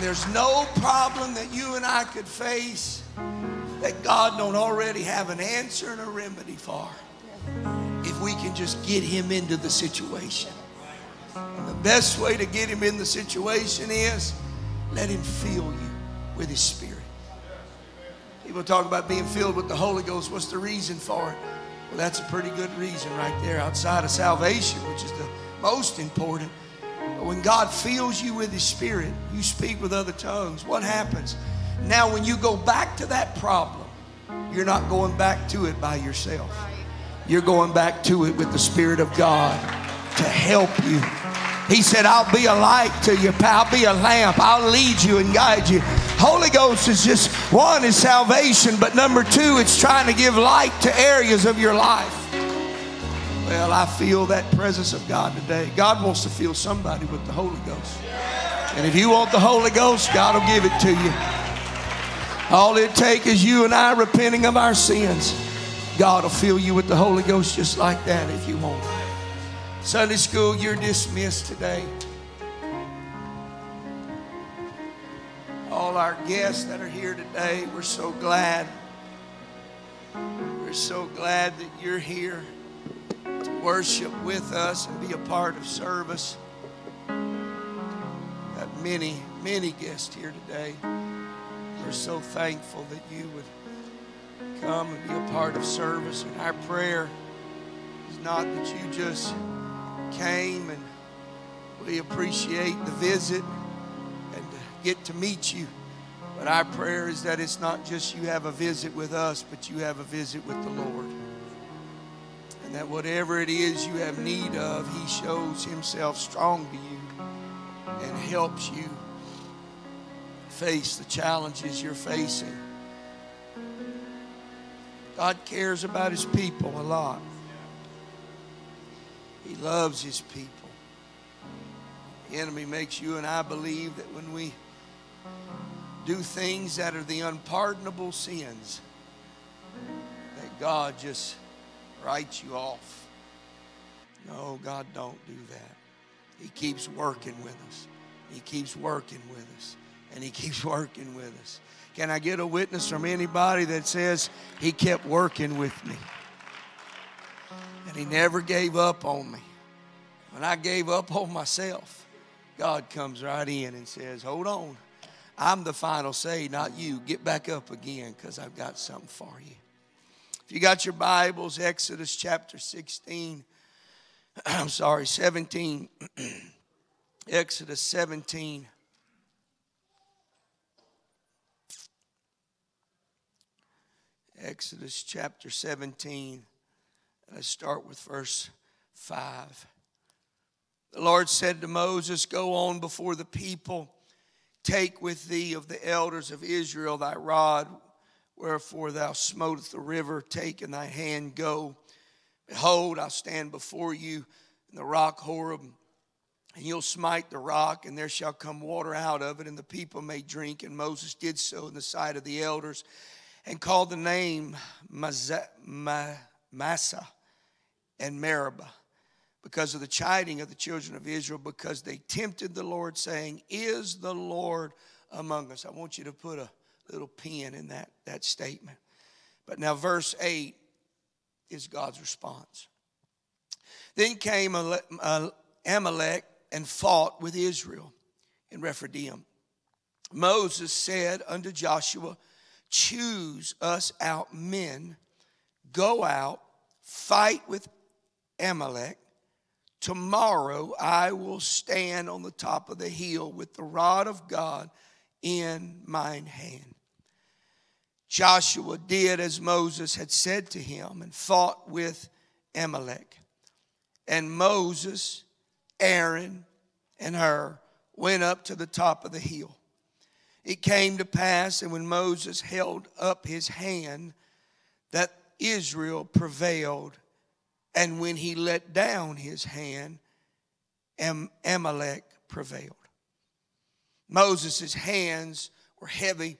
And there's no problem that you and I could face that God don't already have an answer and a remedy for if we can just get him into the situation. And the best way to get him in the situation is let him fill you with his spirit. People talk about being filled with the Holy Ghost. What's the reason for it? Well, that's a pretty good reason right there outside of salvation, which is the most important. When God fills you with his spirit, you speak with other tongues. What happens? Now, when you go back to that problem, you're not going back to it by yourself. You're going back to it with the Spirit of God to help you. He said, I'll be a light to you, I'll be a lamp, I'll lead you and guide you. Holy Ghost is just one is salvation, but number two, it's trying to give light to areas of your life. Well, I feel that presence of God today. God wants to fill somebody with the Holy Ghost. And if you want the Holy Ghost, God will give it to you. All it takes is you and I repenting of our sins. God will fill you with the Holy Ghost just like that if you want. Sunday school, you're dismissed today. All our guests that are here today, we're so glad. We're so glad that you're here worship with us and be a part of service. Got many, many guests here today. We're so thankful that you would come and be a part of service. And our prayer is not that you just came and we appreciate the visit and get to meet you. But our prayer is that it's not just you have a visit with us, but you have a visit with the Lord. And that whatever it is you have need of, He shows Himself strong to you and helps you face the challenges you're facing. God cares about His people a lot. He loves His people. The enemy makes you and I believe that when we do things that are the unpardonable sins, that God just writes you off. No, God don't do that. He keeps working with us. He keeps working with us and He keeps working with us. Can I get a witness from anybody that says He kept working with me? And He never gave up on me. When I gave up on myself, God comes right in and says, Hold on. I'm the final say, not you. Get back up again because I've got something for you. If you got your Bibles, Exodus chapter 16, I'm sorry, 17. Exodus 17. Exodus chapter 17. Let's start with verse 5. The Lord said to Moses, Go on before the people, take with thee of the elders of Israel thy rod, wherefore thou smotest the river, take in thy hand, go. Behold, I stand before you in the rock Horeb, and you'll smite the rock, and there shall come water out of it, and the people may drink. And Moses did so in the sight of the elders and called the name Massah and Meribah because of the chiding of the children of Israel, because they tempted the Lord, saying, Is the Lord among us? I want you to put a little pin in that, that statement. But now, verse 8 is God's response. Then came uh, Amalek and fought with Israel in Rephidim. Moses said unto Joshua, choose us out men, go out, fight with Amalek. Tomorrow I will stand on the top of the hill with the rod of God in mine hand. Joshua did as Moses had said to him and fought with Amalek. And Moses, Aaron, and Hur went up to the top of the hill. It came to pass, and when Moses held up his hand, that Israel prevailed. And when he let down his hand, Amalek prevailed. Moses' hands were heavy.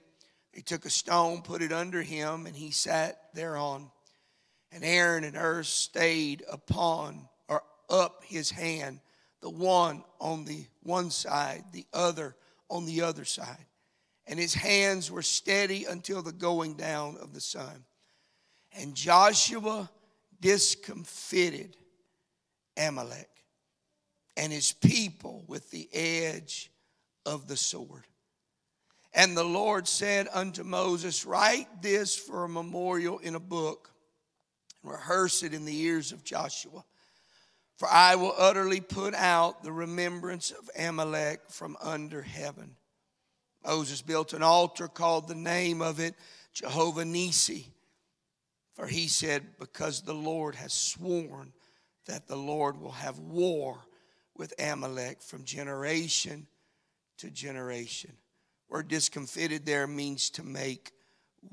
He took a stone, put it under him, and he sat thereon. And Aaron and Hur stayed upon or up his hand, the one on the one side, the other on the other side, and his hands were steady until the going down of the sun. And Joshua discomfited Amalek and his people with the edge of the sword. And the Lord said unto Moses, Write this for a memorial in a book, and rehearse it in the ears of Joshua. For I will utterly put out the remembrance of Amalek from under heaven. Moses built an altar, called the name of it Jehovah Nisi. For he said, Because the Lord has sworn that the Lord will have war with Amalek from generation to generation. Word discomfited there means to make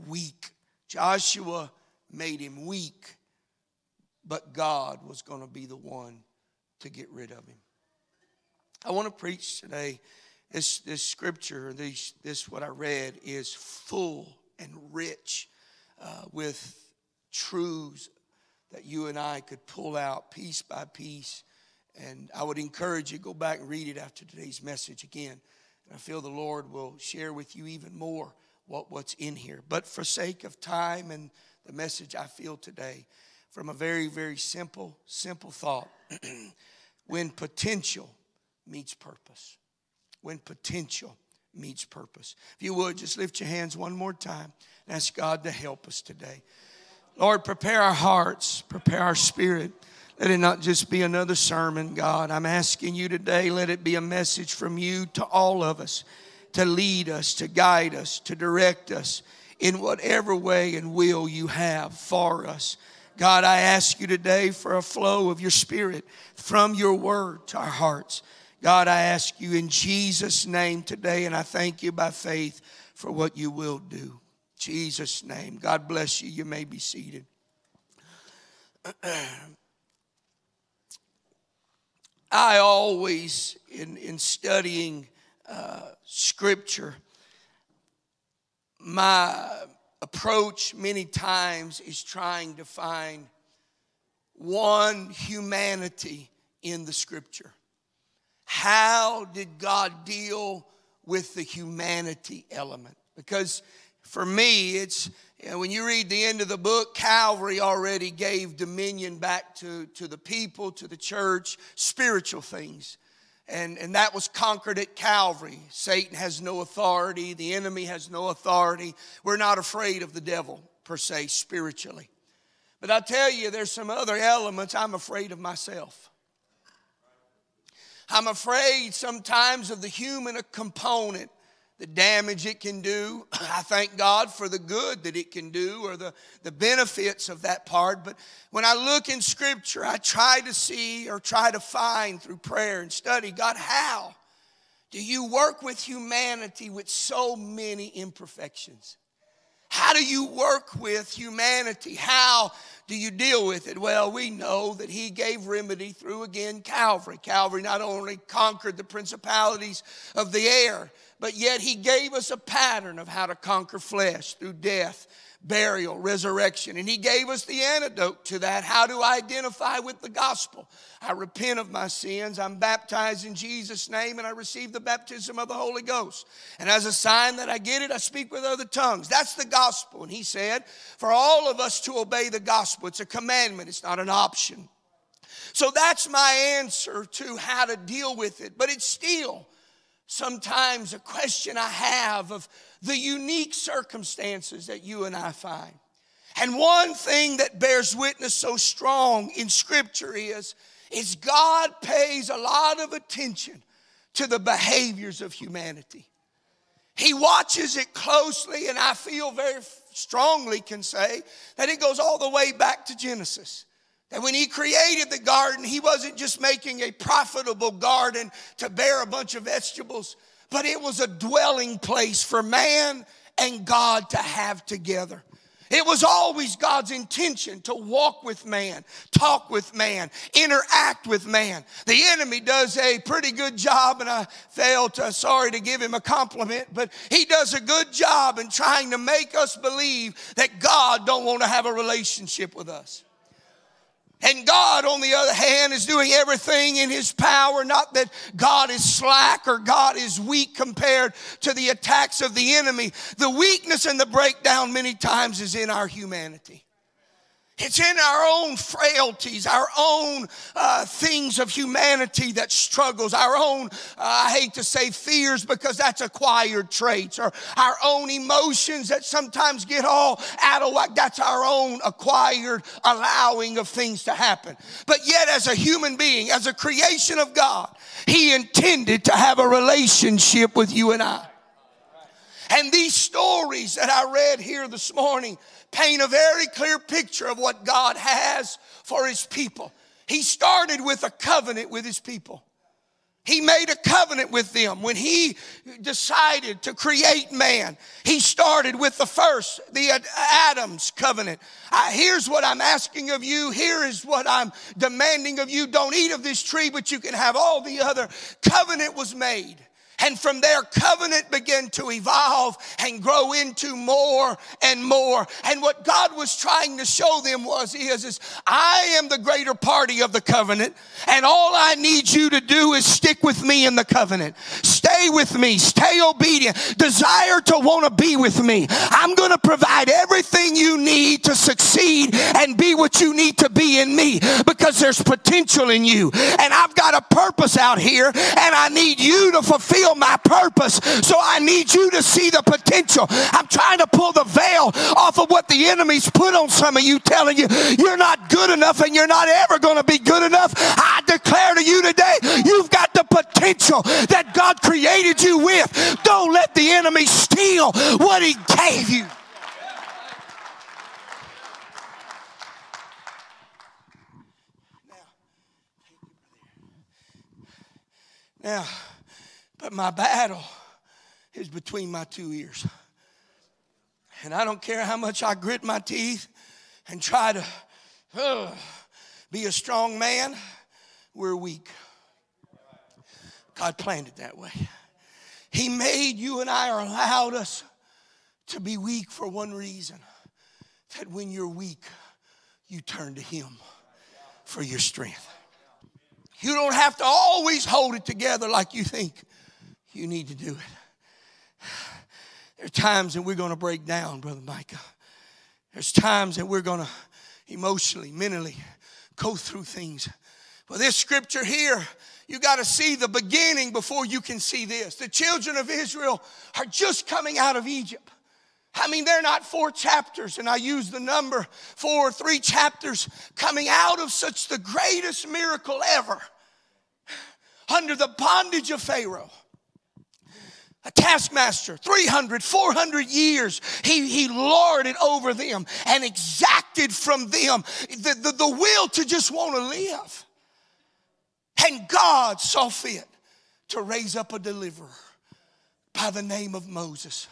weak. Joshua made him weak, but God was going to be the one to get rid of him. I want to preach today. This, this scripture, this, this what I read, is full and rich uh, with truths that you and I could pull out piece by piece. And I would encourage you go back and read it after today's message again. I feel the Lord will share with you even more what, what's in here. But for sake of time and the message I feel today, from a very, very simple, simple thought when potential meets purpose. When potential meets purpose. If you would, just lift your hands one more time and ask God to help us today. Lord, prepare our hearts, prepare our spirit. Let it not just be another sermon, God. I'm asking you today, let it be a message from you to all of us to lead us, to guide us, to direct us in whatever way and will you have for us. God, I ask you today for a flow of your spirit from your word to our hearts. God, I ask you in Jesus' name today, and I thank you by faith for what you will do. Jesus' name. God bless you. You may be seated. I always, in, in studying uh, scripture, my approach many times is trying to find one humanity in the scripture. How did God deal with the humanity element? Because for me, it's you know, when you read the end of the book, Calvary already gave dominion back to, to the people, to the church, spiritual things. And, and that was conquered at Calvary. Satan has no authority, the enemy has no authority. We're not afraid of the devil, per se, spiritually. But I tell you, there's some other elements I'm afraid of myself. I'm afraid sometimes of the human component the damage it can do. I thank God for the good that it can do or the, the benefits of that part. But when I look in Scripture, I try to see or try to find through prayer and study God, how do you work with humanity with so many imperfections? How do you work with humanity? How do you deal with it? Well, we know that he gave remedy through again Calvary. Calvary not only conquered the principalities of the air, but yet he gave us a pattern of how to conquer flesh through death, burial, resurrection. And he gave us the antidote to that how to identify with the gospel. I repent of my sins, I'm baptized in Jesus' name, and I receive the baptism of the Holy Ghost. And as a sign that I get it, I speak with other tongues. That's the gospel. And he said, for all of us to obey the gospel, it's a commandment, it's not an option. So that's my answer to how to deal with it. But it's still sometimes a question I have of the unique circumstances that you and I find. And one thing that bears witness so strong in Scripture is, is God pays a lot of attention to the behaviors of humanity. He watches it closely, and I feel very strongly can say that it goes all the way back to Genesis. That when he created the garden, he wasn't just making a profitable garden to bear a bunch of vegetables, but it was a dwelling place for man and God to have together. It was always God's intention to walk with man, talk with man, interact with man. The enemy does a pretty good job, and I fail to, uh, sorry to give him a compliment, but he does a good job in trying to make us believe that God don't want to have a relationship with us. And God on the other hand, is doing everything in his power. Not that God is slack or God is weak compared to the attacks of the enemy. The weakness and the breakdown many times is in our humanity. It's in our own frailties, our own uh, things of humanity that struggles, our own, uh, I hate to say fears because that's acquired traits, or our own emotions that sometimes get all out of whack. That's our own acquired allowing of things to happen. But yet, as a human being, as a creation of God, He intended to have a relationship with you and I. And these stories that I read here this morning, paint a very clear picture of what God has for his people. He started with a covenant with his people. He made a covenant with them when he decided to create man. He started with the first, the Adam's covenant. Uh, here's what I'm asking of you. Here is what I'm demanding of you. Don't eat of this tree, but you can have all the other. Covenant was made. And from there, covenant began to evolve and grow into more and more. And what God was trying to show them was, is, is I am the greater party of the covenant, and all I need you to do is stick with me in the covenant. Stay with me, stay obedient, desire to want to be with me. I'm going to provide everything you need to succeed and be what you need to be in me because there's potential in you. And I've got a purpose out here, and I need you to fulfill fulfill my purpose. So I need you to see the potential. I'm trying to pull the veil off of what the enemy's put on some of you, telling you you're not good enough and you're not ever going to be good enough. I declare to you today, you've got the potential that God created you with. Don't let the enemy steal what he gave you. Now, but my battle is between my two ears. And I don't care how much I grit my teeth and try to uh, be a strong man, we're weak. God planned it that way. He made you and I or allowed us to be weak for one reason that when you're weak, you turn to Him for your strength. You don't have to always hold it together like you think you need to do it. There are times that we're going to break down, Brother Micah. There's times that we're going to emotionally, mentally go through things. But this scripture here, you got to see the beginning before you can see this. The children of Israel are just coming out of Egypt. I mean, they're not four chapters, and I use the number four, or three chapters coming out of such the greatest miracle ever under the bondage of Pharaoh a taskmaster 300 400 years he, he lorded over them and exacted from them the, the, the will to just want to live. And god saw fit to raise up a deliverer by the name of moses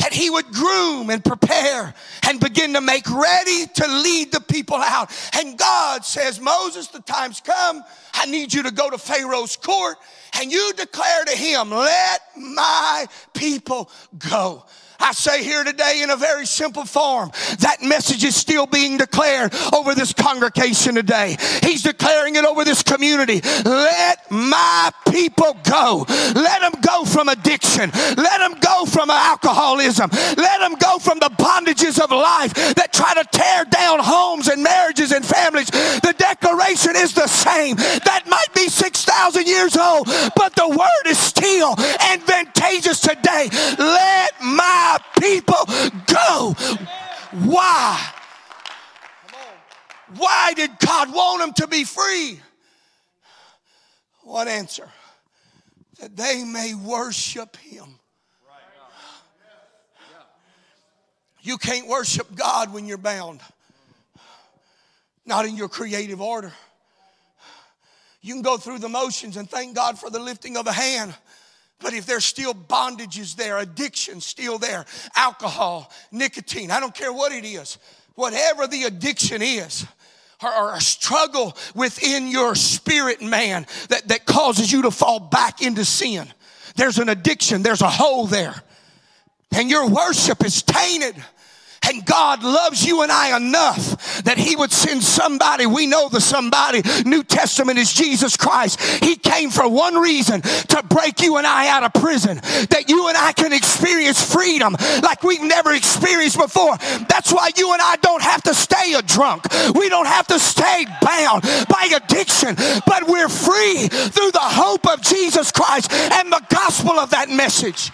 that he would groom and prepare and begin to make ready to lead the people out. And God says, Moses, the time's come. I need you to go to Pharaoh's court and you declare to him, Let my people go. I say here today in a very simple form, that message is still being declared over this congregation today. He's declaring it over this community. Let my people go. Let them go from addiction. Let them go from alcoholism. Let them go from the bondages of life that try to tear down homes and marriages and families. The declaration is the same. That might be 6,000 years old, but the word is still advantageous today. Let my people go. Why? Why did God want them to be free? What answer? That they may worship Him. You can't worship God when you're bound, not in your creative order. You can go through the motions and thank God for the lifting of a hand. But if there's still bondages there, addiction still there, alcohol, nicotine, I don't care what it is, whatever the addiction is, or, a struggle within your spirit man that, that causes you to fall back into sin, there's an addiction, there's a hole there. And your worship is tainted And God loves you and I enough that He would send somebody. We know the somebody. New Testament is Jesus Christ. He came for one reason to break you and I out of prison, that you and I can experience freedom like we've never experienced before. That's why you and I don't have to stay a drunk. We don't have to stay bound by addiction, but we're free through the hope of Jesus Christ and the gospel of that message.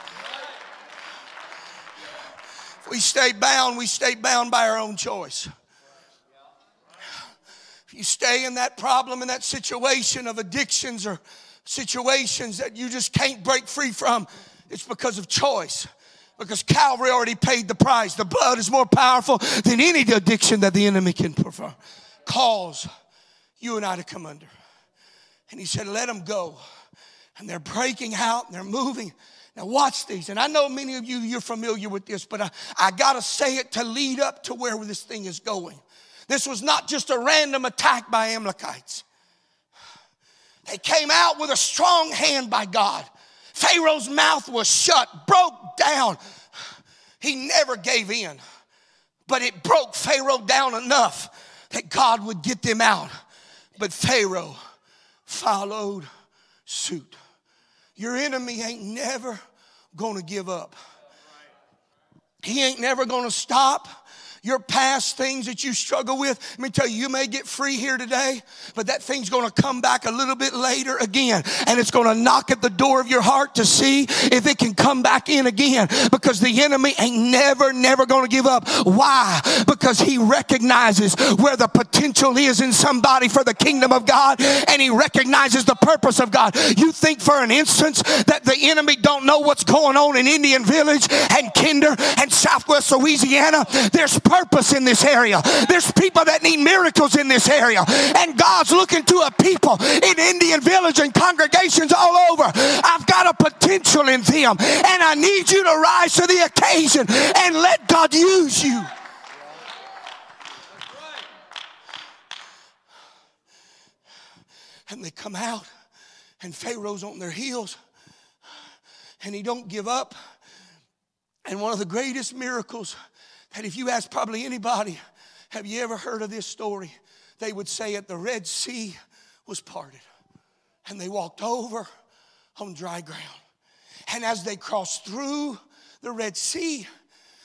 We stay bound, we stay bound by our own choice. If you stay in that problem, in that situation of addictions or situations that you just can't break free from, it's because of choice. Because Calvary already paid the price. The blood is more powerful than any addiction that the enemy can prefer. Cause you and I to come under. And he said, Let them go. And they're breaking out and they're moving. Now, watch these. And I know many of you, you're familiar with this, but I, I got to say it to lead up to where this thing is going. This was not just a random attack by Amalekites. They came out with a strong hand by God. Pharaoh's mouth was shut, broke down. He never gave in, but it broke Pharaoh down enough that God would get them out. But Pharaoh followed suit. Your enemy ain't never gonna give up. He ain't never gonna stop your past things that you struggle with. Let me tell you, you may get free here today, but that thing's gonna come back a little bit later again. And it's gonna knock at the door of your heart to see if it can come back in again because the enemy ain't never, never gonna give up. Why? Because he recognizes where the potential is in somebody for the kingdom of God and he recognizes the purpose of God. You think for an instance that the enemy don't know what's going on in Indian Village and Kinder and Southwest Louisiana? There's in this area. There's people that need miracles in this area. And God's looking to a people in Indian village and congregations all over. I've got a potential in them. And I need you to rise to the occasion and let God use you. And they come out, and Pharaoh's on their heels, and he don't give up. And one of the greatest miracles and if you ask probably anybody, have you ever heard of this story? They would say at the Red Sea was parted and they walked over on dry ground. And as they crossed through the Red Sea,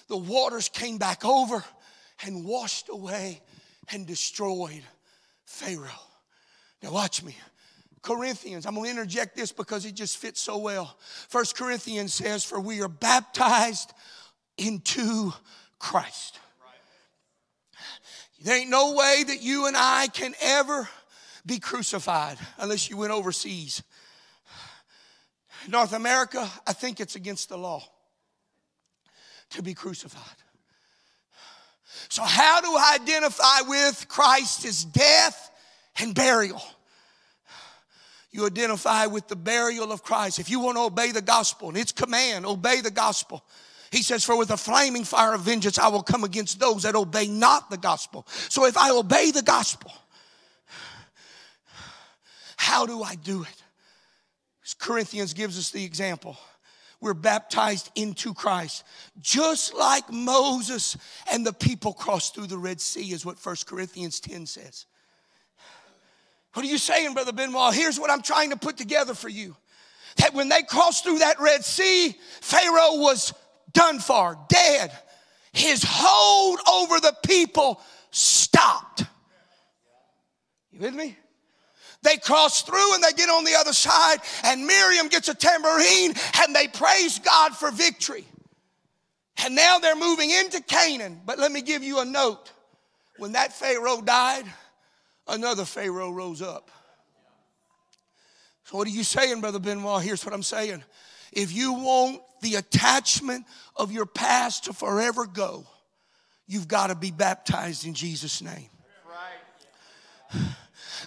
the waters came back over and washed away and destroyed Pharaoh. Now, watch me. Corinthians, I'm going to interject this because it just fits so well. First Corinthians says, For we are baptized into Christ. There ain't no way that you and I can ever be crucified unless you went overseas. North America, I think it's against the law to be crucified. So, how do I identify with Christ's death and burial? You identify with the burial of Christ. If you want to obey the gospel and its command, obey the gospel. He says, For with a flaming fire of vengeance I will come against those that obey not the gospel. So if I obey the gospel, how do I do it? Corinthians gives us the example. We're baptized into Christ. Just like Moses and the people crossed through the Red Sea, is what 1 Corinthians 10 says. What are you saying, Brother Benoit? Here's what I'm trying to put together for you. That when they crossed through that Red Sea, Pharaoh was done for, dead. His hold over the people stopped. You with me? They cross through and they get on the other side, and Miriam gets a tambourine and they praise God for victory. And now they're moving into Canaan. But let me give you a note. When that Pharaoh died, another Pharaoh rose up. So, what are you saying, Brother Benoit? Here's what I'm saying. If you want the attachment of your past to forever go, you've got to be baptized in Jesus' name.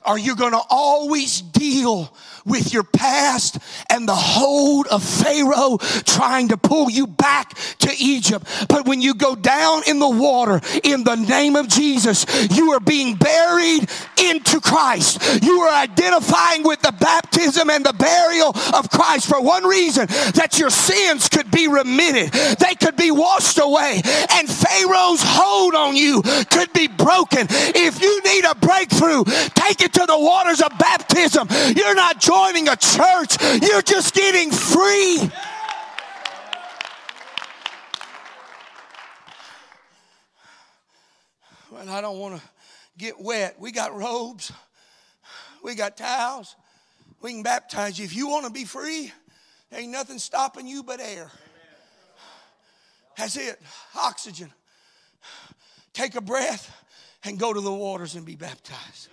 Are you going to always deal with your past and the hold of Pharaoh trying to pull you back to Egypt. But when you go down in the water in the name of Jesus, you are being buried into Christ. You are identifying with the baptism and the burial of Christ for one reason that your sins could be remitted, they could be washed away, and Pharaoh's hold on you could be broken. If you need a breakthrough, take it to the waters of baptism. You're not joining a church, you're just getting free. Well, I don't want to get wet. We got robes, we got towels. We can baptize you. If you want to be free, ain't nothing stopping you but air. That's it. Oxygen. Take a breath and go to the waters and be baptized.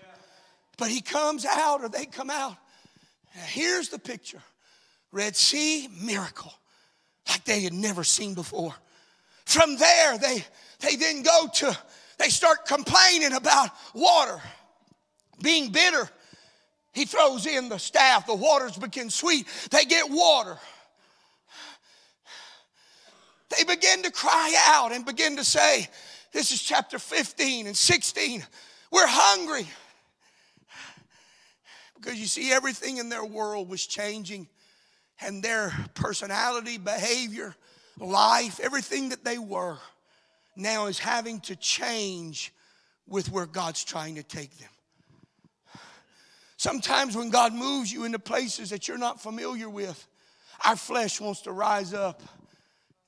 But he comes out or they come out. Now here's the picture Red Sea, miracle, like they had never seen before. From there, they, they then go to, they start complaining about water being bitter. He throws in the staff, the waters begin sweet. They get water. They begin to cry out and begin to say, This is chapter 15 and 16. We're hungry. Because you see, everything in their world was changing, and their personality, behavior, life, everything that they were now is having to change with where God's trying to take them. Sometimes when God moves you into places that you're not familiar with, our flesh wants to rise up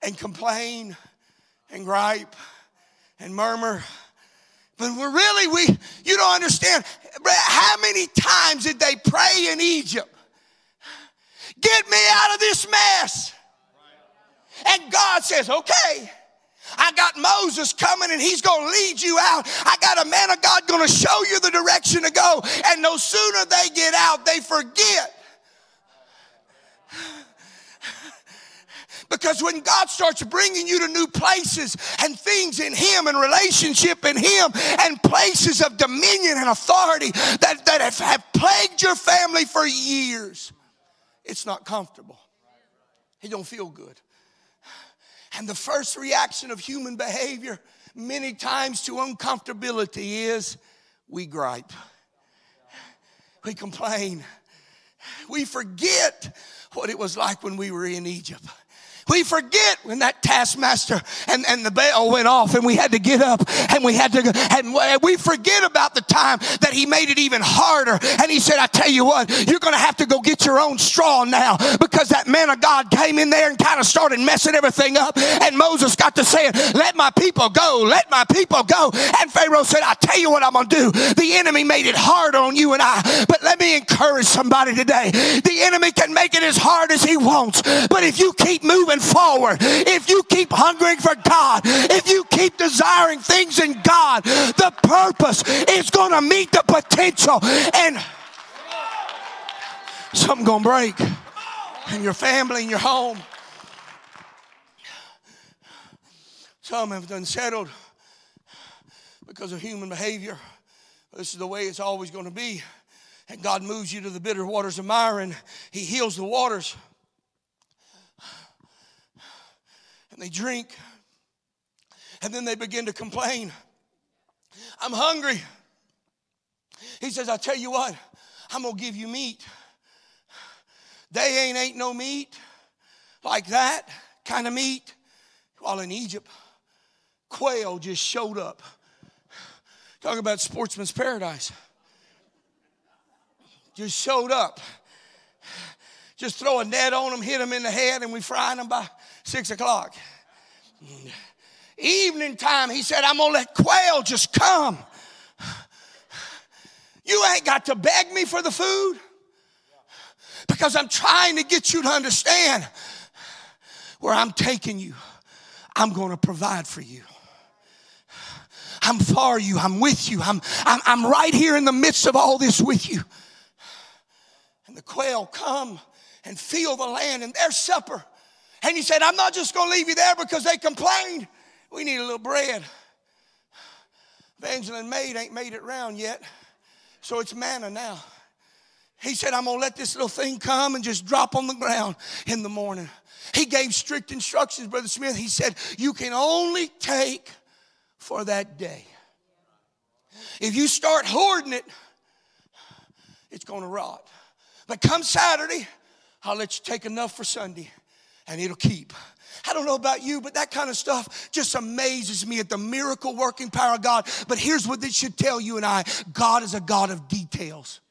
and complain and gripe and murmur. But we're really, we, you don't understand. How many times did they pray in Egypt? Get me out of this mess. And God says, okay. I got Moses coming and he's going to lead you out. I got a man of God going to show you the direction to go. And no sooner they get out, they forget. Because when God starts bringing you to new places and things in Him and relationship in Him and places of dominion and authority that, that have, have plagued your family for years, it's not comfortable. It don't feel good. And the first reaction of human behavior, many times to uncomfortability, is we gripe, we complain, we forget what it was like when we were in Egypt. We forget when that taskmaster and, and the bell went off and we had to get up and we had to, go, and we forget about the time that he made it even harder. And he said, I tell you what, you're going to have to go get your own straw now because that man of God came in there and kind of started messing everything up. And Moses got to saying, let my people go, let my people go. And Pharaoh said, I tell you what I'm going to do. The enemy made it hard on you and I, but let me encourage somebody today. The enemy can make it as hard as he wants, but if you keep moving moving forward, if you keep hungering for God, if you keep desiring things in God, the purpose is going to meet the potential and something going to break in your family, in your home. Some have done settled because of human behavior. This is the way it's always going to be. And God moves you to the bitter waters of and He heals the waters. And they drink. And then they begin to complain. I'm hungry. He says, I tell you what, I'm to give you meat. They ain't ate no meat like that kind of meat. While in Egypt, quail just showed up. Talk about sportsman's paradise. Just showed up. Just throw a net on them, hit them in the head, and we fry them by six o'clock. Evening time, he said, I'm gonna let quail just come. You ain't got to beg me for the food because I'm trying to get you to understand where I'm taking you. I'm to provide for you. I'm for you. I'm with you. I'm, I'm, I'm right here in the midst of all this with you. And the quail come and feel the land and their supper. And he said, I'm not just going to leave you there because they complained. We need a little bread. Evangeline Maid ain't made it round yet, so it's manna now. He said, I'm going to let this little thing come and just drop on the ground in the morning. He gave strict instructions, Brother Smith. He said, You can only take for that day. If you start hoarding it, it's going to rot. But come Saturday, I'll let you take enough for Sunday and it'll keep. I don't know about you, but that kind of stuff just amazes me at the miracle working power of God. But here's what this should tell you and I God is a God of details.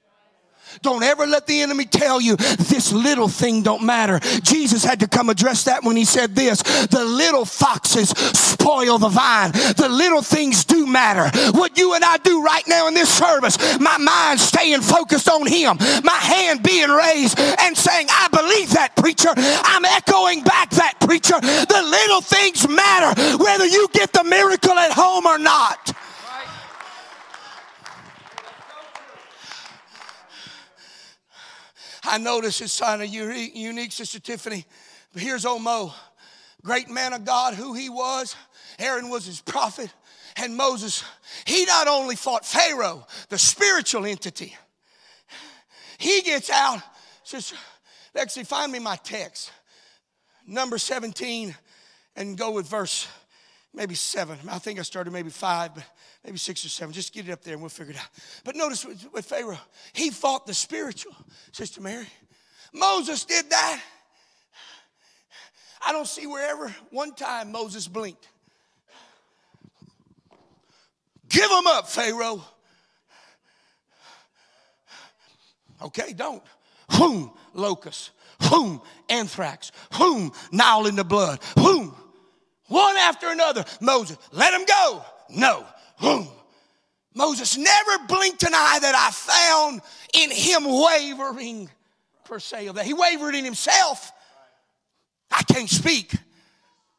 Don't ever let the enemy tell you this little thing don't matter. Jesus had to come address that when he said this the little foxes spoil the vine. The little things do matter. What you and I do right now in this service, my mind staying focused on him, my hand being raised and saying, I believe that preacher. I'm echoing back that preacher. The little things matter whether you get the miracle at home or not. I notice it's kind of unique, Sister Tiffany. But here's old Mo, great man of God, who he was. Aaron was his prophet. And Moses, he not only fought Pharaoh, the spiritual entity, he gets out, says, Lexi, find me my text. Number 17, and go with verse maybe seven. I think I started maybe five, but maybe six or seven. Just get it up there and we'll figure it out. But notice with, with Pharaoh, he fought the spiritual, Sister Mary. Moses did that. I don't see wherever one time Moses blinked. Give them up, Pharaoh. Okay, don't. Whom, locust. Whom, anthrax. Whom, Nile in the blood. Whom, one after another. Moses, let him go. No. Boom. Moses never blinked an eye that I found in him wavering per se of that. He wavered in himself. I can't speak.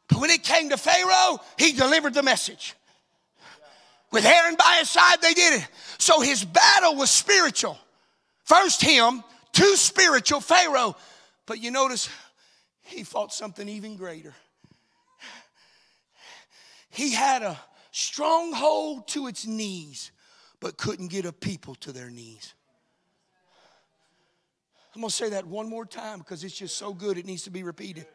But when it came to Pharaoh, he delivered the message. With Aaron by his side, they did it. So his battle was spiritual. First him, two spiritual, Pharaoh. But you notice he fought something even greater he had a stronghold to its knees, but couldn't get a people to their knees. I'm gonna say that one more time because it's just so good it needs to be repeated.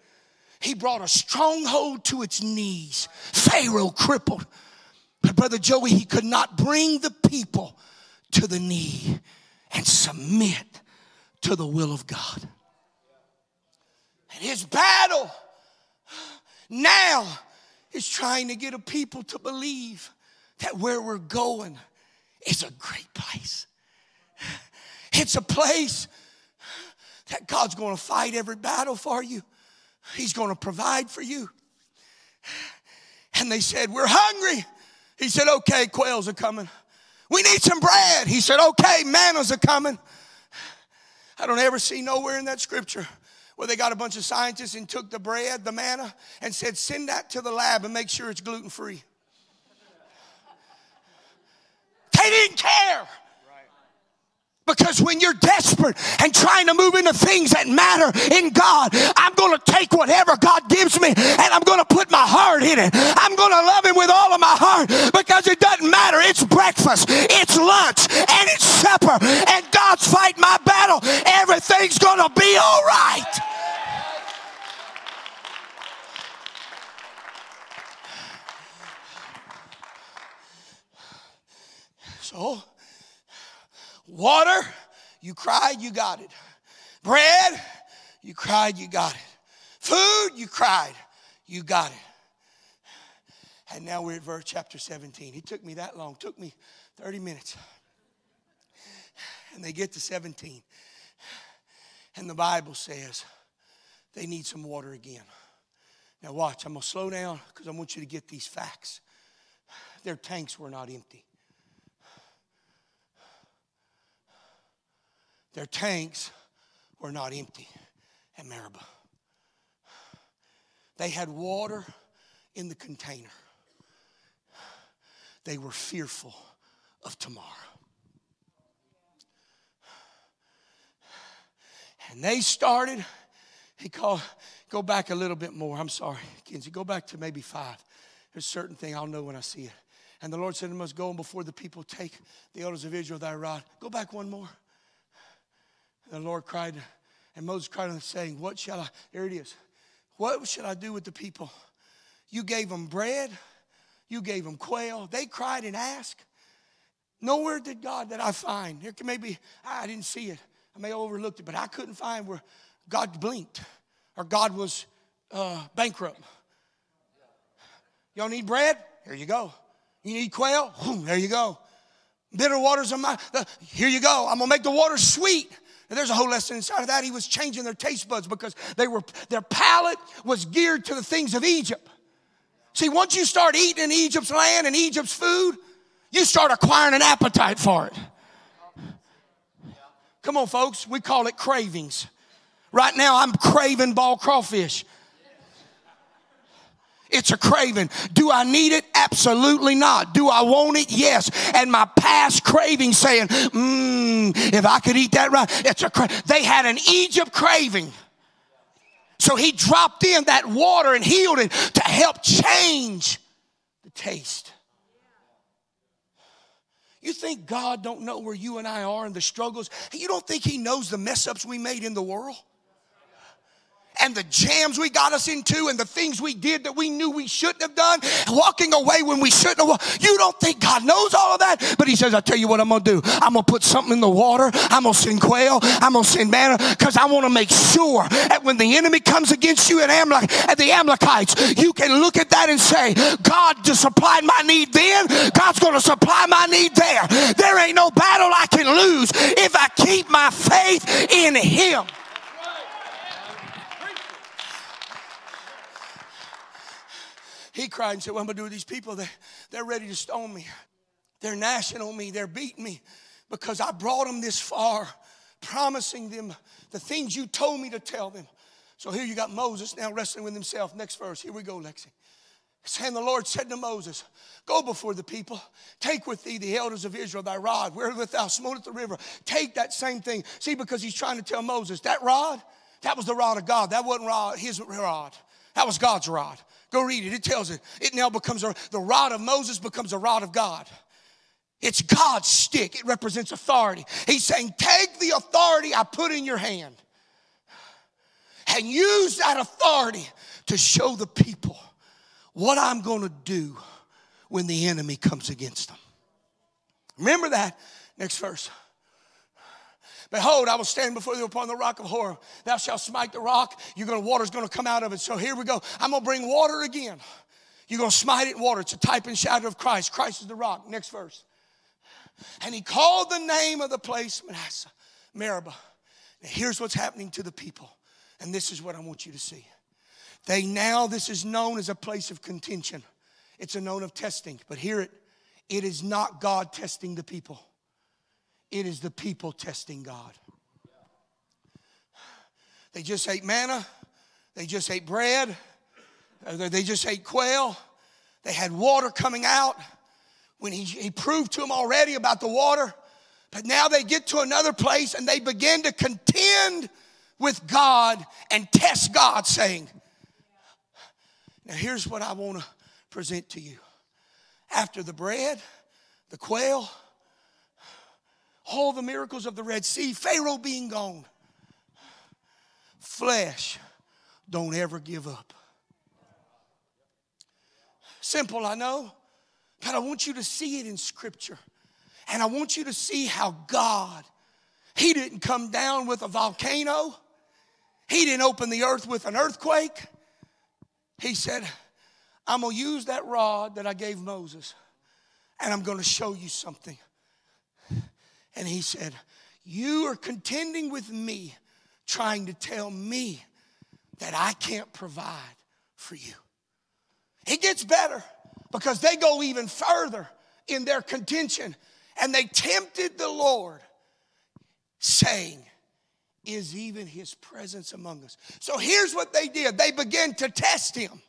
He brought a stronghold to its knees. Pharaoh crippled. But Brother Joey, he could not bring the people to the knee and submit to the will of God. And his battle now is trying to get a people to believe that where we're going is a great place. It's a place that God's going to fight every battle for you. He's going to provide for you. And they said, We're hungry. He said, Okay, quails are coming. We need some bread. He said, Okay, mannas are coming. I don't ever see nowhere in that scripture where they got a bunch of scientists and took the bread, the manna, and said, send that to the lab and make sure it's gluten free. They didn't care. Because when you're desperate and trying to move into things that matter in God, I'm going to take whatever God gives me and I'm going to put my heart in it. I'm going to love Him with all of my heart because it doesn't matter. It's breakfast, it's lunch, and it's supper, and God's fighting my battle. Everything's going to be all So, Water, you cried, you got it. Bread, you cried, you got it. Food, you cried, you got it. And now we're at verse chapter 17. It took me that long, it took me 30 minutes. And they get to 17. And the Bible says they need some water again. Now, watch, I'm going to slow down because I want you to get these facts. Their tanks were not empty. Their tanks were not empty at Meribah. They had water in the container. They were fearful of tomorrow. And they started, he called, go back a little bit more. I'm sorry, Kenzie, go back to maybe five. There's a certain thing I'll know when I see it. And the Lord said, I must go and before the people take the elders of Israel thy rod. Go back one more. The Lord cried, and Moses cried and saying, What shall I? There it is. What should I do with the people? You gave them bread, you gave them quail. They cried and asked. Nowhere did God that I find. There maybe I didn't see it. I may have overlooked it, but I couldn't find where God blinked or God was uh, bankrupt. Y'all need bread? Here you go. You need quail? There you go. Bitter waters of my, here you go. I'm gonna make the water sweet. And there's a whole lesson inside of that. He was changing their taste buds because they were their palate was geared to the things of Egypt. See, once you start eating in Egypt's land and Egypt's food, you start acquiring an appetite for it. Come on, folks, we call it cravings. Right now, I'm craving ball crawfish. It's a craving. Do I need it? Absolutely not. Do I want it? Yes. And my past craving saying, mmm, if I could eat that right, it's a cra-. They had an Egypt craving. So he dropped in that water and healed it to help change the taste. You think God don't know where you and I are in the struggles? You don't think he knows the mess ups we made in the world? And the jams we got us into and the things we did that we knew we shouldn't have done, walking away when we shouldn't have. You don't think God knows all of that? But He says, I tell you what I'm going to do. I'm going to put something in the water. I'm going to send quail. I'm going to send manna because I want to make sure that when the enemy comes against you and Amalek, at the Amalekites, you can look at that and say, God just supplied my need then. God's going to supply my need there. There ain't no battle I can lose if I keep my faith in Him. He cried and said, What am I going to do with these people? They, they're ready to stone me. They're gnashing on me. They're beating me because I brought them this far, promising them the things you told me to tell them. So here you got Moses now wrestling with himself. Next verse. Here we go, Lexi. And the Lord said to Moses, Go before the people, take with thee the elders of Israel thy rod, wherewith thou smotest the river. Take that same thing. See, because he's trying to tell Moses, that rod, that was the rod of God. That wasn't rod, his rod. That was God's rod. Go read it. It tells it. It now becomes a, the rod of Moses becomes a rod of God. It's God's stick. It represents authority. He's saying, take the authority I put in your hand and use that authority to show the people what I'm going to do when the enemy comes against them. Remember that. Next verse. Behold, I will stand before you upon the rock of Horeb. Thou shalt smite the rock. You're gonna water's gonna come out of it. So here we go. I'm gonna bring water again. You're gonna smite it in water. It's a type and shadow of Christ. Christ is the rock. Next verse. And he called the name of the place Massah, Meribah. Now here's what's happening to the people. And this is what I want you to see. They now, this is known as a place of contention. It's a known of testing. But hear it, it is not God testing the people. It is the people testing God. They just ate manna, they just ate bread, uh, they just ate quail, they had water coming out. When he, he proved to them already about the water, but now they get to another place and they begin to contend with God and test God, saying, Now here's what I want to present to you. After the bread, the quail, all the miracles of the Red Sea, Pharaoh being gone. Flesh don't ever give up. Simple, I know, but I want you to see it in Scripture. And I want you to see how God, He didn't come down with a volcano, He didn't open the earth with an earthquake. He said, I'm going to use that rod that I gave Moses, and I'm going to show you something. And he said, You are contending with me, trying to tell me that I can't provide for you. It gets better because they go even further in their contention and they tempted the Lord, saying, Is even his presence among us? So here's what they did they began to test him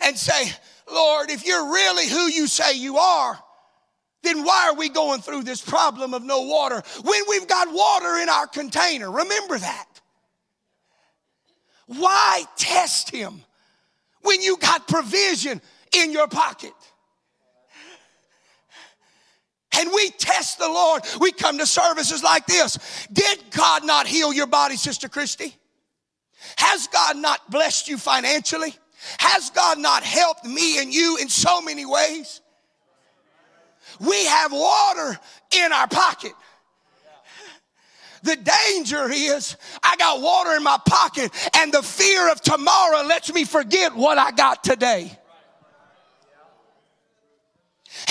and say, Lord, if you're really who you say you are, then why are we going through this problem of no water when we've got water in our container? Remember that. Why test him when you got provision in your pocket? and we test the Lord, we come to services like this. Did God not heal your body, Sister Christy? Has God not blessed you financially? Has God not helped me and you in so many ways? We have water in our pocket. The danger is I got water in my pocket, and the fear of tomorrow lets me forget what I got today.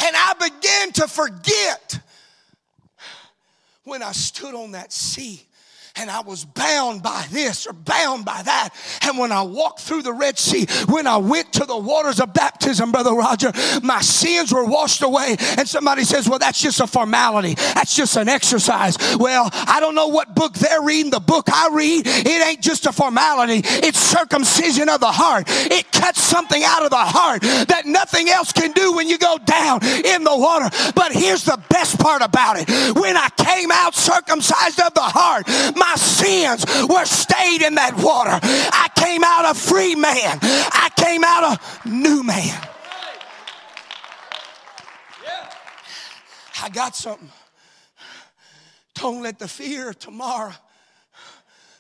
And I began to forget when I stood on that sea and I was bound by this or bound by that. And when I walked through the Red Sea, when I went to the waters of baptism, Brother Roger, my sins were washed away. And somebody says, Well, that's just a formality, that's just an exercise. Well, I don't know what book they're reading. The book I read, it ain't just a formality, it's circumcision of the heart. It cuts something out of the heart that nothing else can do when you go down in the water. But here's the best part about it when I came out circumcised of the heart, my my sins were stayed in that water. I came out a free man. I came out a new man. I got something. Don't let the fear of tomorrow,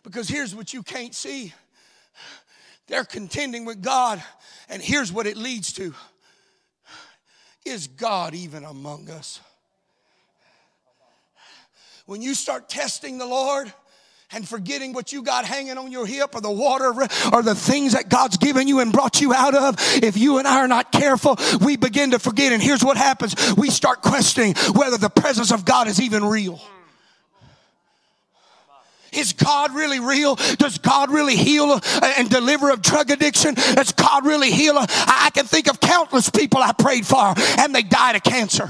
because here's what you can't see. They're contending with God, and here's what it leads to Is God even among us? When you start testing the Lord, and forgetting what you got hanging on your hip or the water or the things that God's given you and brought you out of, if you and I are not careful, we begin to forget. And here's what happens we start questioning whether the presence of God is even real. Is God really real? Does God really heal and deliver of drug addiction? Does God really heal? I can think of countless people I prayed for and they died of cancer.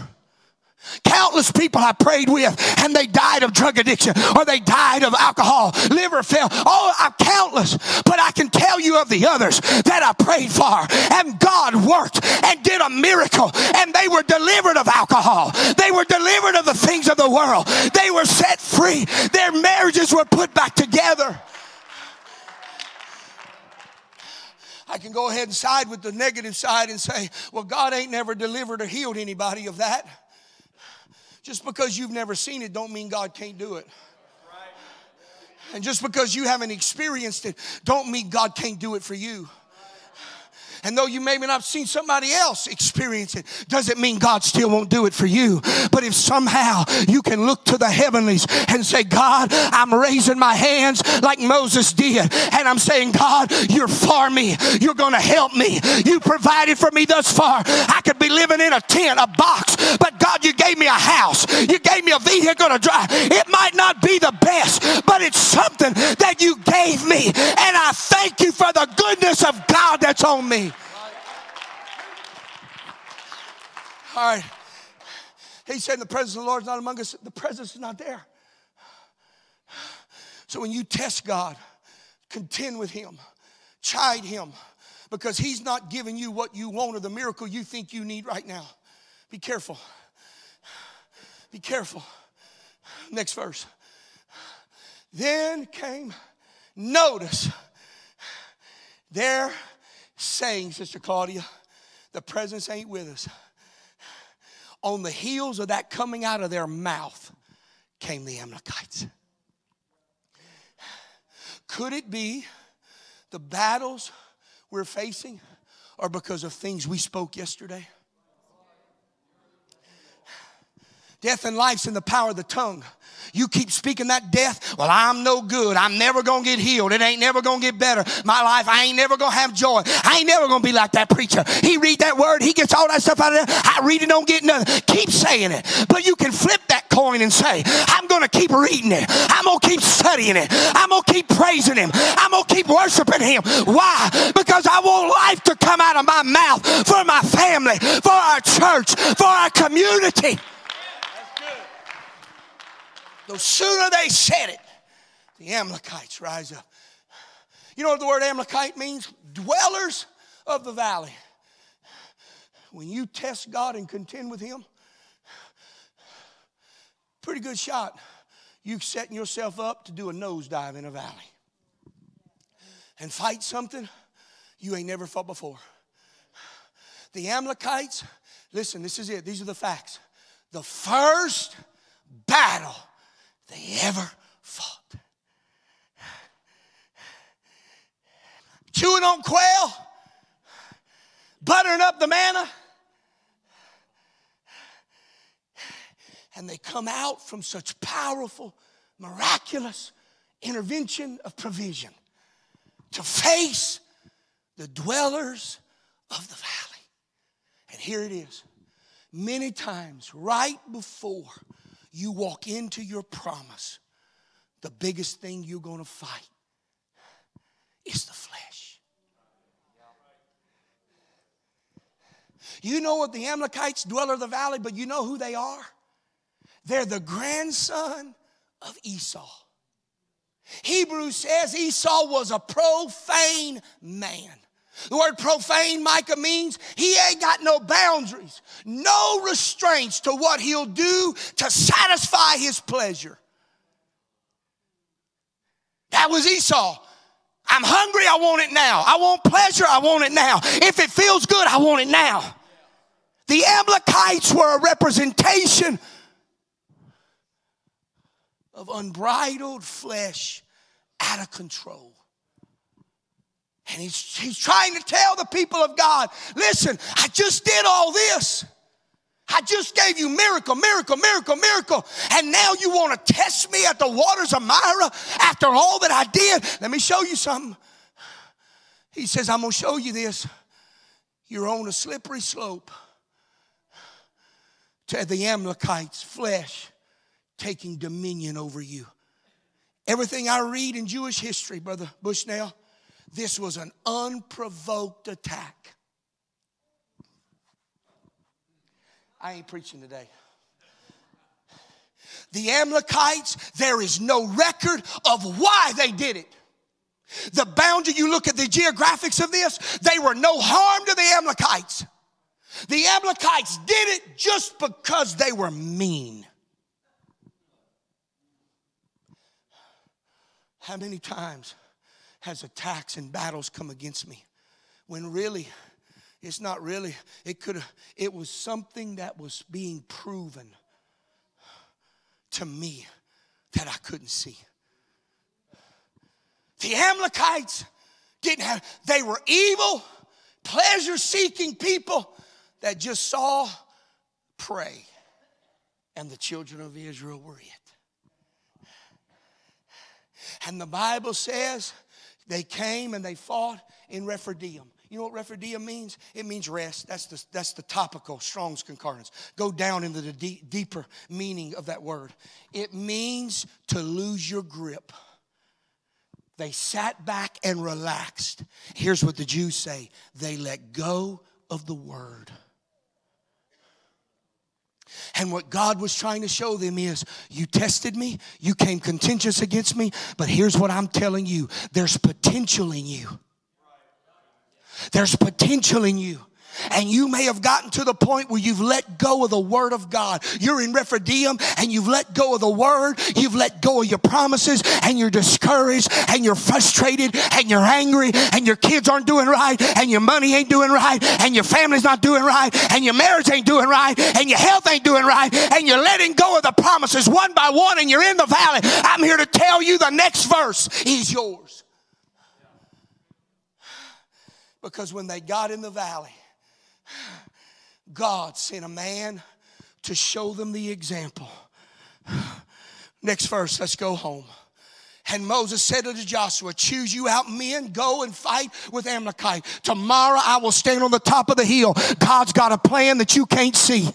Countless people I prayed with and they died of drug addiction or they died of alcohol, liver fail. Oh, I'm countless. But I can tell you of the others that I prayed for and God worked and did a miracle and they were delivered of alcohol. They were delivered of the things of the world. They were set free. Their marriages were put back together. I can go ahead and side with the negative side and say, well, God ain't never delivered or healed anybody of that. Just because you've never seen it don't mean God can't do it. And just because you haven't experienced it don't mean God can't do it for you. And though you maybe not have seen somebody else experience it, doesn't mean God still won't do it for you. But if somehow you can look to the heavenlies and say, God, I'm raising my hands like Moses did, and I'm saying, God, you're for me. You're going to help me. You provided for me thus far. I could be living in a tent, a box, but God, you gave me a house. You gave me a vehicle to drive. It might not be the best, but it's something that you gave me. And I thank you for the goodness of God that's on me. All right. He said, The presence of the Lord is not among us, the presence is not there. So when you test God, contend with Him, chide Him, because He's not giving you what you want or the miracle you think you need right now. Be careful. Be careful. Next verse. Then came, notice, they're saying, Sister Claudia, the presence ain't with us on the heels of that coming out of their mouth came the Amalekites. Could it be the battles we're facing are because of things we spoke yesterday? Death and life's in the power of the tongue. You keep speaking that death, well, I'm no good. I'm never gonna get healed. It ain't never gonna get better. My life, I ain't never gonna have joy. I ain't never gonna be like that preacher. He read that word, he gets all that stuff out of there. I read it, don't get nothing. Keep saying it. But you can flip that coin and say, I'm gonna keep reading it. I'm gonna keep studying it. I'm gonna keep praising him. I'm gonna keep worshiping him. Why? Because I want life to come out of my mouth for my family, for our church, for our community. No sooner they said it, the Amalekites rise up. You know what the word Amalekite means? Dwellers of the valley. When you test God and contend with Him, pretty good shot. You setting yourself up to do a nosedive in a valley and fight something you ain't never fought before. The Amalekites, listen, this is it. These are the facts. the first battle they ever fought. Chewing on quail, buttering up the manna. And they come out from such powerful, miraculous intervention of provision to face the dwellers of the valley. And here it is. Many times, right before you walk into your promise, the biggest thing you're going to fight is the flesh. You know what the Amalekites, dweller of the valley, but you know who they are? They're the grandson of Esau. Hebrews says Esau was a profane man. The word profane, Micah, means he ain't got no boundaries, no restraints to what he'll do to satisfy his pleasure. That was Esau. I'm hungry, I want it now. I want pleasure, I want it now. If it feels good, I want it now. The Amalekites were a representation of unbridled flesh out of control. And he's, he's trying to tell the people of God listen, I just did all this. I just gave you miracle, miracle, miracle, miracle. And now you want to test me at the waters of Myra after all that I did? Let me show you something. He says, I'm going to show you this. You're on a slippery slope to the Amalekites' flesh taking dominion over you. Everything I read in Jewish history, Brother Bushnell, this was an unprovoked attack. I ain't preaching today. The Amalekites, there is no record of why they did it. The boundary, you look at the geographics of this, they were no harm to the Amalekites. The Amalekites did it just because they were mean. How many times has attacks and battles come against me when really it's not really it could have it was something that was being proven to me that I couldn't see. The Amalekites didn't have they were evil, pleasure seeking people that just saw prey and the children of Israel were it. And the Bible says they came and they fought in Rephidim. You know what Rephidim means? It means rest. That's the, that's the topical Strong's Concordance. Go down into the deep, deeper meaning of that word. It means to lose your grip. They sat back and relaxed. Here's what the Jews say they let go of the word. And what God was trying to show them is you tested me, you came contentious against me, but here's what I'm telling you there's potential in you. There's potential in you. And you may have gotten to the point where you've let go of the word of God. You're in Rephidim and you've let go of the word. You've let go of your promises and you're discouraged and you're frustrated and you're angry and your kids aren't doing right and your money ain't doing right and your family's not doing right and your marriage ain't doing right and your health ain't doing right and you're letting go of the promises one by one and you're in the valley. I'm here to tell you the next verse is yours. Because when they got in the valley, God sent a man to show them the example. Next verse, let's go home. And Moses said unto Joshua, Choose you out men, go and fight with Amalekite. Tomorrow I will stand on the top of the hill. God's got a plan that you can't see.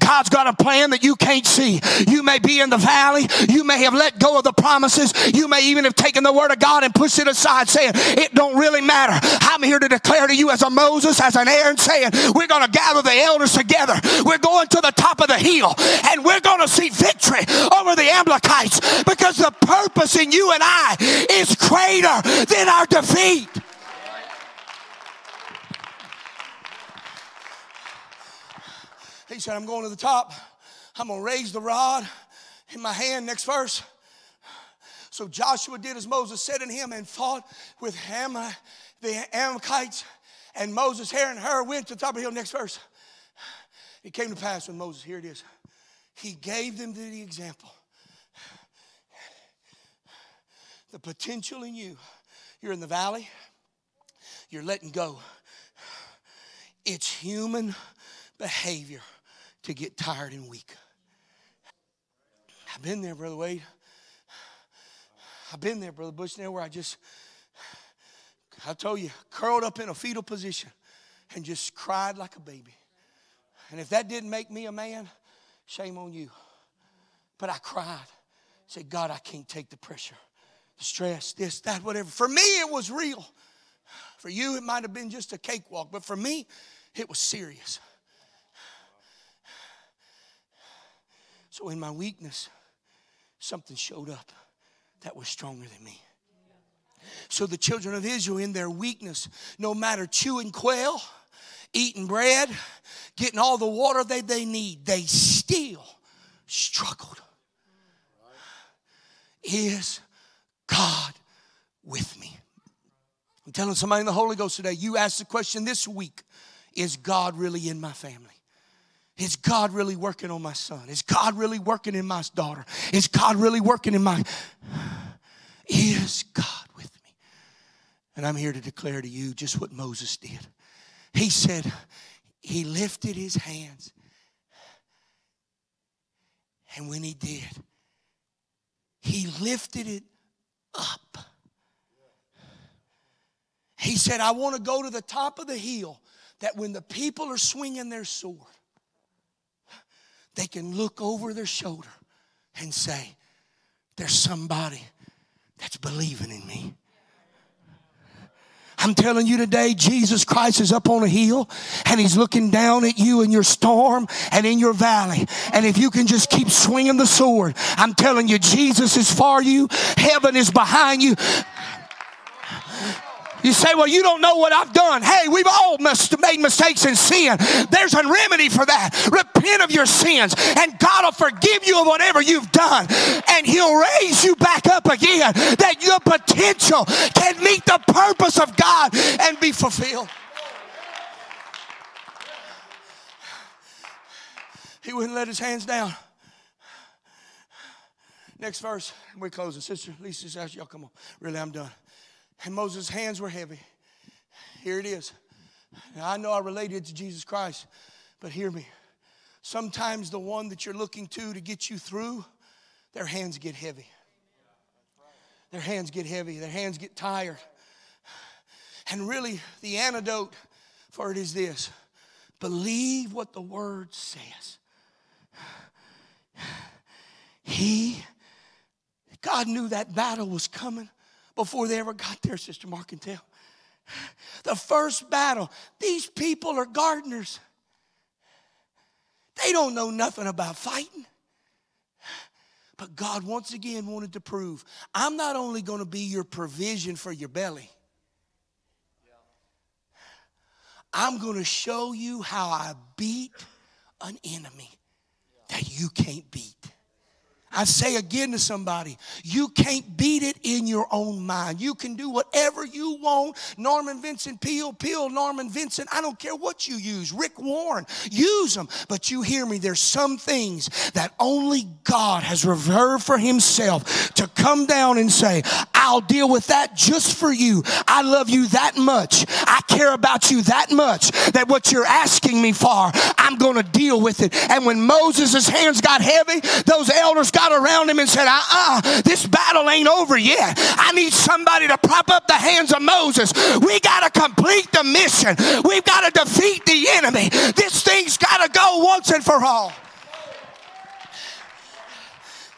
God's got a plan that you can't see. You may be in the valley. You may have let go of the promises. You may even have taken the word of God and pushed it aside, saying, It don't really matter. I'm here to declare to you as a Moses, as an Aaron, saying, We're going to gather the elders together. We're going to the top of the hill and we're going to see victory over the Amalekites because the purpose in you and I is greater than our defeat. Said, I'm going to the top. I'm going to raise the rod in my hand. Next verse. So Joshua did as Moses said in him and fought with Ham, the Amalekites. And Moses, Aaron, and Hur went to the top of the hill. Next verse. It came to pass when Moses, here it is, he gave them the example. The potential in you. You're in the valley, you're letting go. It's human behavior to get tired and weak. I've been there, Brother Wade. I've been there, Brother Bush, there where I just, I told you, curled up in a fetal position and just cried like a baby. And if that didn't make me a man, shame on you. But I cried. Said, God, I can't take the pressure, the stress, this, that, whatever. For me, it was real. For you, it might have been just a cakewalk, but for me, it was serious. So in my weakness, something showed up that was stronger than me. So the children of Israel, in their weakness, no matter chewing quail, eating bread, getting all the water that they need, they still struggled. Is God with me? I'm telling somebody in the Holy Ghost today, you ask the question this week Is God really in my family? Is God really working on my son? Is God really working in my daughter? Is God really working in my. Is God with me? And I'm here to declare to you just what Moses did. He said, He lifted his hands. And when he did, he lifted it up. He said, I want to go to the top of the hill that when the people are swinging their sword, they can look over their shoulder and say, There's somebody that's believing in me. I'm telling you today, Jesus Christ is up on a hill and he's looking down at you in your storm and in your valley. And if you can just keep swinging the sword, I'm telling you, Jesus is for you, heaven is behind you. You say, well, you don't know what I've done. Hey, we've all must made mistakes in sin. There's a remedy for that. Repent of your sins, and God will forgive you of whatever you've done, and He'll raise you back up again that your potential can meet the purpose of God and be fulfilled. He wouldn't let his hands down. Next verse, we're closing. Sister Lisa, y'all come on. Really, I'm done. And Moses' hands were heavy. Here it is. Now, I know I related to Jesus Christ, but hear me. Sometimes the one that you're looking to to get you through, their hands get heavy. Their hands get heavy, their hands get tired. And really, the antidote for it is this believe what the word says. He, God knew that battle was coming before they ever got there, Sister tell. The first battle, these people are gardeners. They don't know nothing about fighting. But God once again wanted to prove I'm not only going to be your provision for your belly, I'm going to show you how I beat an enemy that you can't beat. I say again to somebody, you can't beat it in your own mind. You can do whatever you want. Norman Vincent Peale, Peale, Norman Vincent, I don't care what you use. Rick Warren, use them. But you hear me, there's some things that only God has reserved for Himself to come down and say, I'll deal with that just for you. I love you that much. I care about you that much that what you're asking me for, I'm going to deal with it. And when Moses' hands got heavy, those elders got got around him and said, uh uh, this battle ain't over yet. I need somebody to prop up the hands of Moses. We got to complete the mission, we've got to defeat the enemy. This thing's got to go once and for all.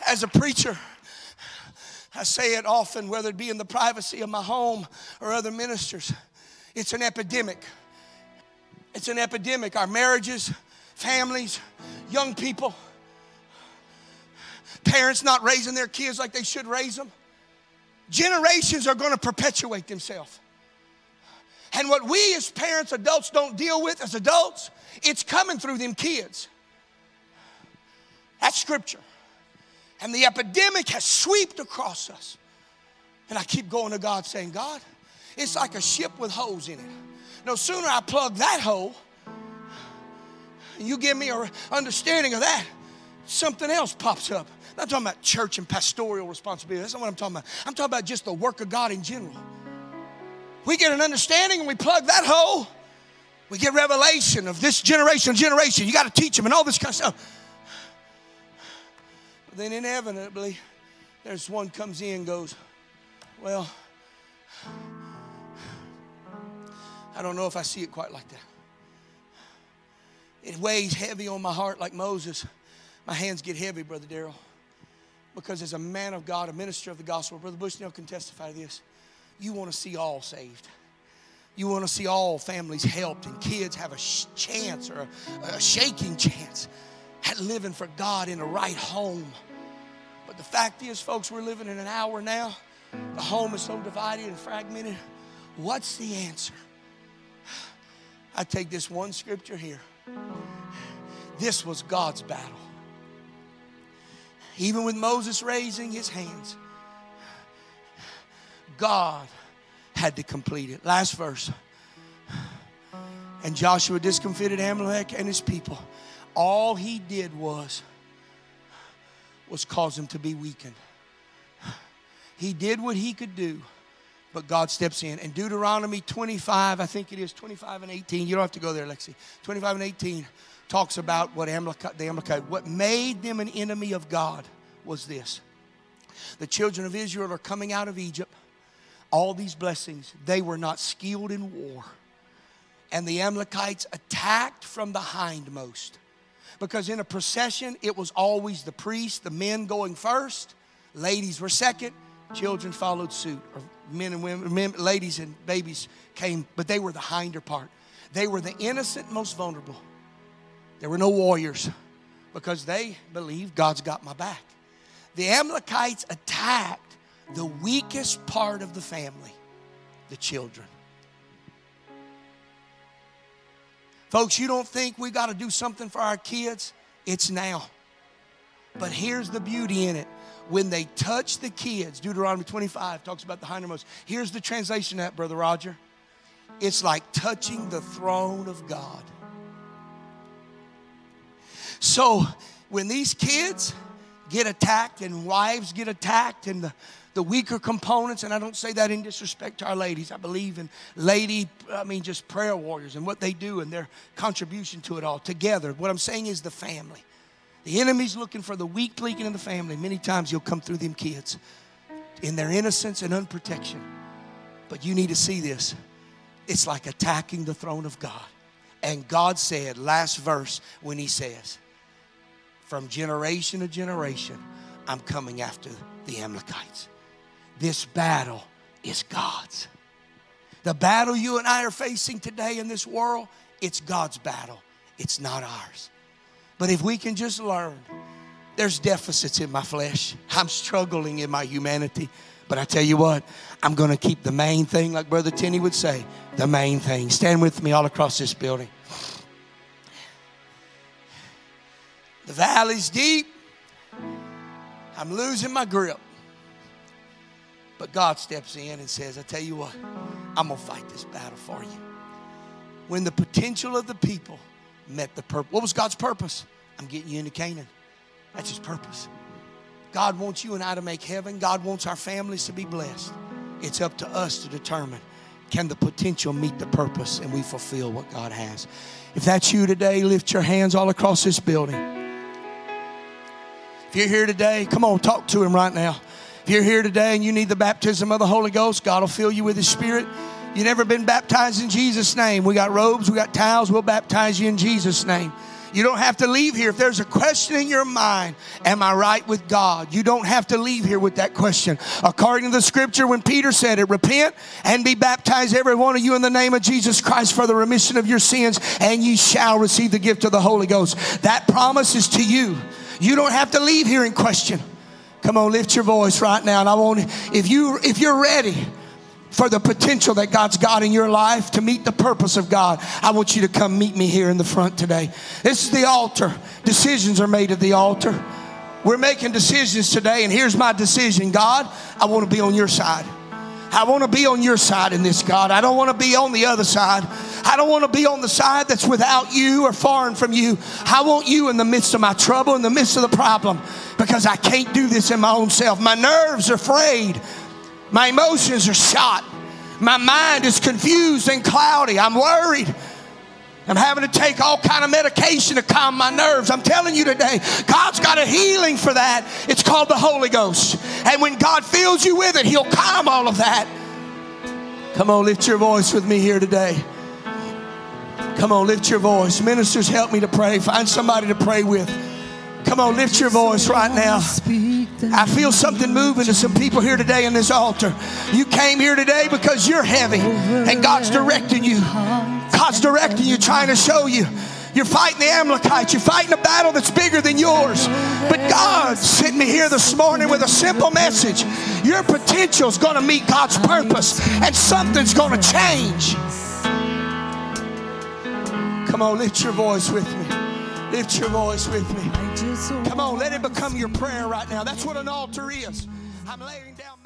As a preacher, I say it often, whether it be in the privacy of my home or other ministers, it's an epidemic. It's an epidemic. Our marriages, families, young people, parents not raising their kids like they should raise them. Generations are going to perpetuate themselves. And what we as parents, adults don't deal with as adults, it's coming through them kids. That's scripture. And the epidemic has swept across us. And I keep going to God saying, God, it's like a ship with holes in it. No sooner I plug that hole, you give me an understanding of that, something else pops up. I'm not talking about church and pastoral responsibility. That's not what I'm talking about. I'm talking about just the work of God in general. We get an understanding and we plug that hole. We get revelation of this generation, generation. You got to teach them and all this kind of stuff. But then inevitably, there's one comes in goes, well, I don't know if I see it quite like that. It weighs heavy on my heart like Moses. My hands get heavy, Brother Darrell. Because as a man of God, a minister of the gospel, Brother Bushnell can testify to this. You want to see all saved. You want to see all families helped and kids have a sh- chance or a, a shaking chance at living for God in the right home. But the fact is, folks, we're living in an hour now. The home is so divided and fragmented. What's the answer? I take this one scripture here. This was God's battle. Even with Moses raising his hands, God had to complete it. Last verse. And Joshua discomfited Amalek and his people. All he did was was cause them to be weakened. He did what he could do, but God steps in. And Deuteronomy 25, I think it is 25 and 18. You don't have to go there, Lexi. 25 and 18 talks about what Amalekite, the Amalekite, what made them an enemy of God was this. The children of Israel are coming out of Egypt. All these blessings, they were not skilled in war. And the Amalekites attacked from the hindmost. Because in a procession, it was always the priest, the men going first, ladies were second, children followed suit, or men and women, men, ladies and babies came, but they were the hinder part. They were the innocent, most vulnerable. There were no warriors because they believed God's got my back. The Amalekites attacked the weakest part of the family, the children. Folks, you don't think we got to do something for our kids? It's now. But here's the beauty in it. When they touch the kids, Deuteronomy 25 talks about the hindermost. Here's the translation of that, Brother Roger. It's like touching the throne of God. So when these kids get attacked and wives get attacked and the, the weaker components, and I don't say that in disrespect to our ladies. I believe in lady, I mean, just prayer warriors and what they do and their contribution to it all together. What I'm saying is the family. The enemy's looking for the weak link in the family. Many times you'll come through them kids in their innocence and unprotection. But you need to see this. It's like attacking the throne of God. And God said, last verse, when He says, from generation to generation, I'm coming after the Amalekites. This battle is God's. The battle you and I are facing today in this world, it's God's battle. It's not ours. But if we can just learn, there's deficits in my flesh. I'm struggling in my humanity. But I tell you what, I'm going to keep the main thing, like Brother Tenney would say, the main thing. Stand with me all across this building. The valley's deep. I'm losing my grip. But God steps in and says, I tell you what, I'm going to fight this battle for you. When the potential of the people met the purpose, what was God's purpose? I'm getting you into Canaan. That's His purpose. God wants you and I to make heaven. God wants our families to be blessed. It's up to us to determine can the potential meet the purpose and we fulfill what God has. If that's you today, lift your hands all across this building. If you're here today, come on, talk to him right now. If you're here today and you need the baptism of the Holy Ghost, God will fill you with His Spirit. You've never been baptized in Jesus' name. We got robes, we got towels, we'll baptize you in Jesus' name. You don't have to leave here. If there's a question in your mind, am I right with God? You don't have to leave here with that question. According to the scripture, when Peter said it, repent and be baptized, every one of you, in the name of Jesus Christ for the remission of your sins, and ye shall receive the gift of the Holy Ghost. That promise is to you. You don't have to leave here in question. Come on, lift your voice right now. And I want if you if you're ready for the potential that God's got in your life to meet the purpose of God, I want you to come meet me here in the front today. This is the altar. Decisions are made at the altar. We're making decisions today, and here's my decision God, I want to be on your side. I want to be on your side in this, God. I don't want to be on the other side. I don't want to be on the side that's without you or foreign from you. I want you in the midst of my trouble, in the midst of the problem, because I can't do this in my own self. My nerves are frayed, my emotions are shot, my mind is confused and cloudy. I'm worried. I'm having to take all kind of medication to calm my nerves. I'm telling you today, God's got a healing for that. It's called the Holy Ghost. And when God fills you with it, He'll calm all of that. Come on, lift your voice with me here today. Come on, lift your voice. Ministers, help me to pray. Find somebody to pray with. Come on, lift your voice right now. I feel something moving to some people here today in this altar. You came here today because you're heavy and God's directing you. God's directing you, trying to show you. You're fighting the Amalekites. You're fighting a battle that's bigger than yours. But God sent me here this morning with a simple message. Your potential is going to meet God's purpose, and something's going to change. Come on, lift your voice with me. Lift your voice with me. Come on, let it become your prayer right now. That's what an altar is. I'm laying down.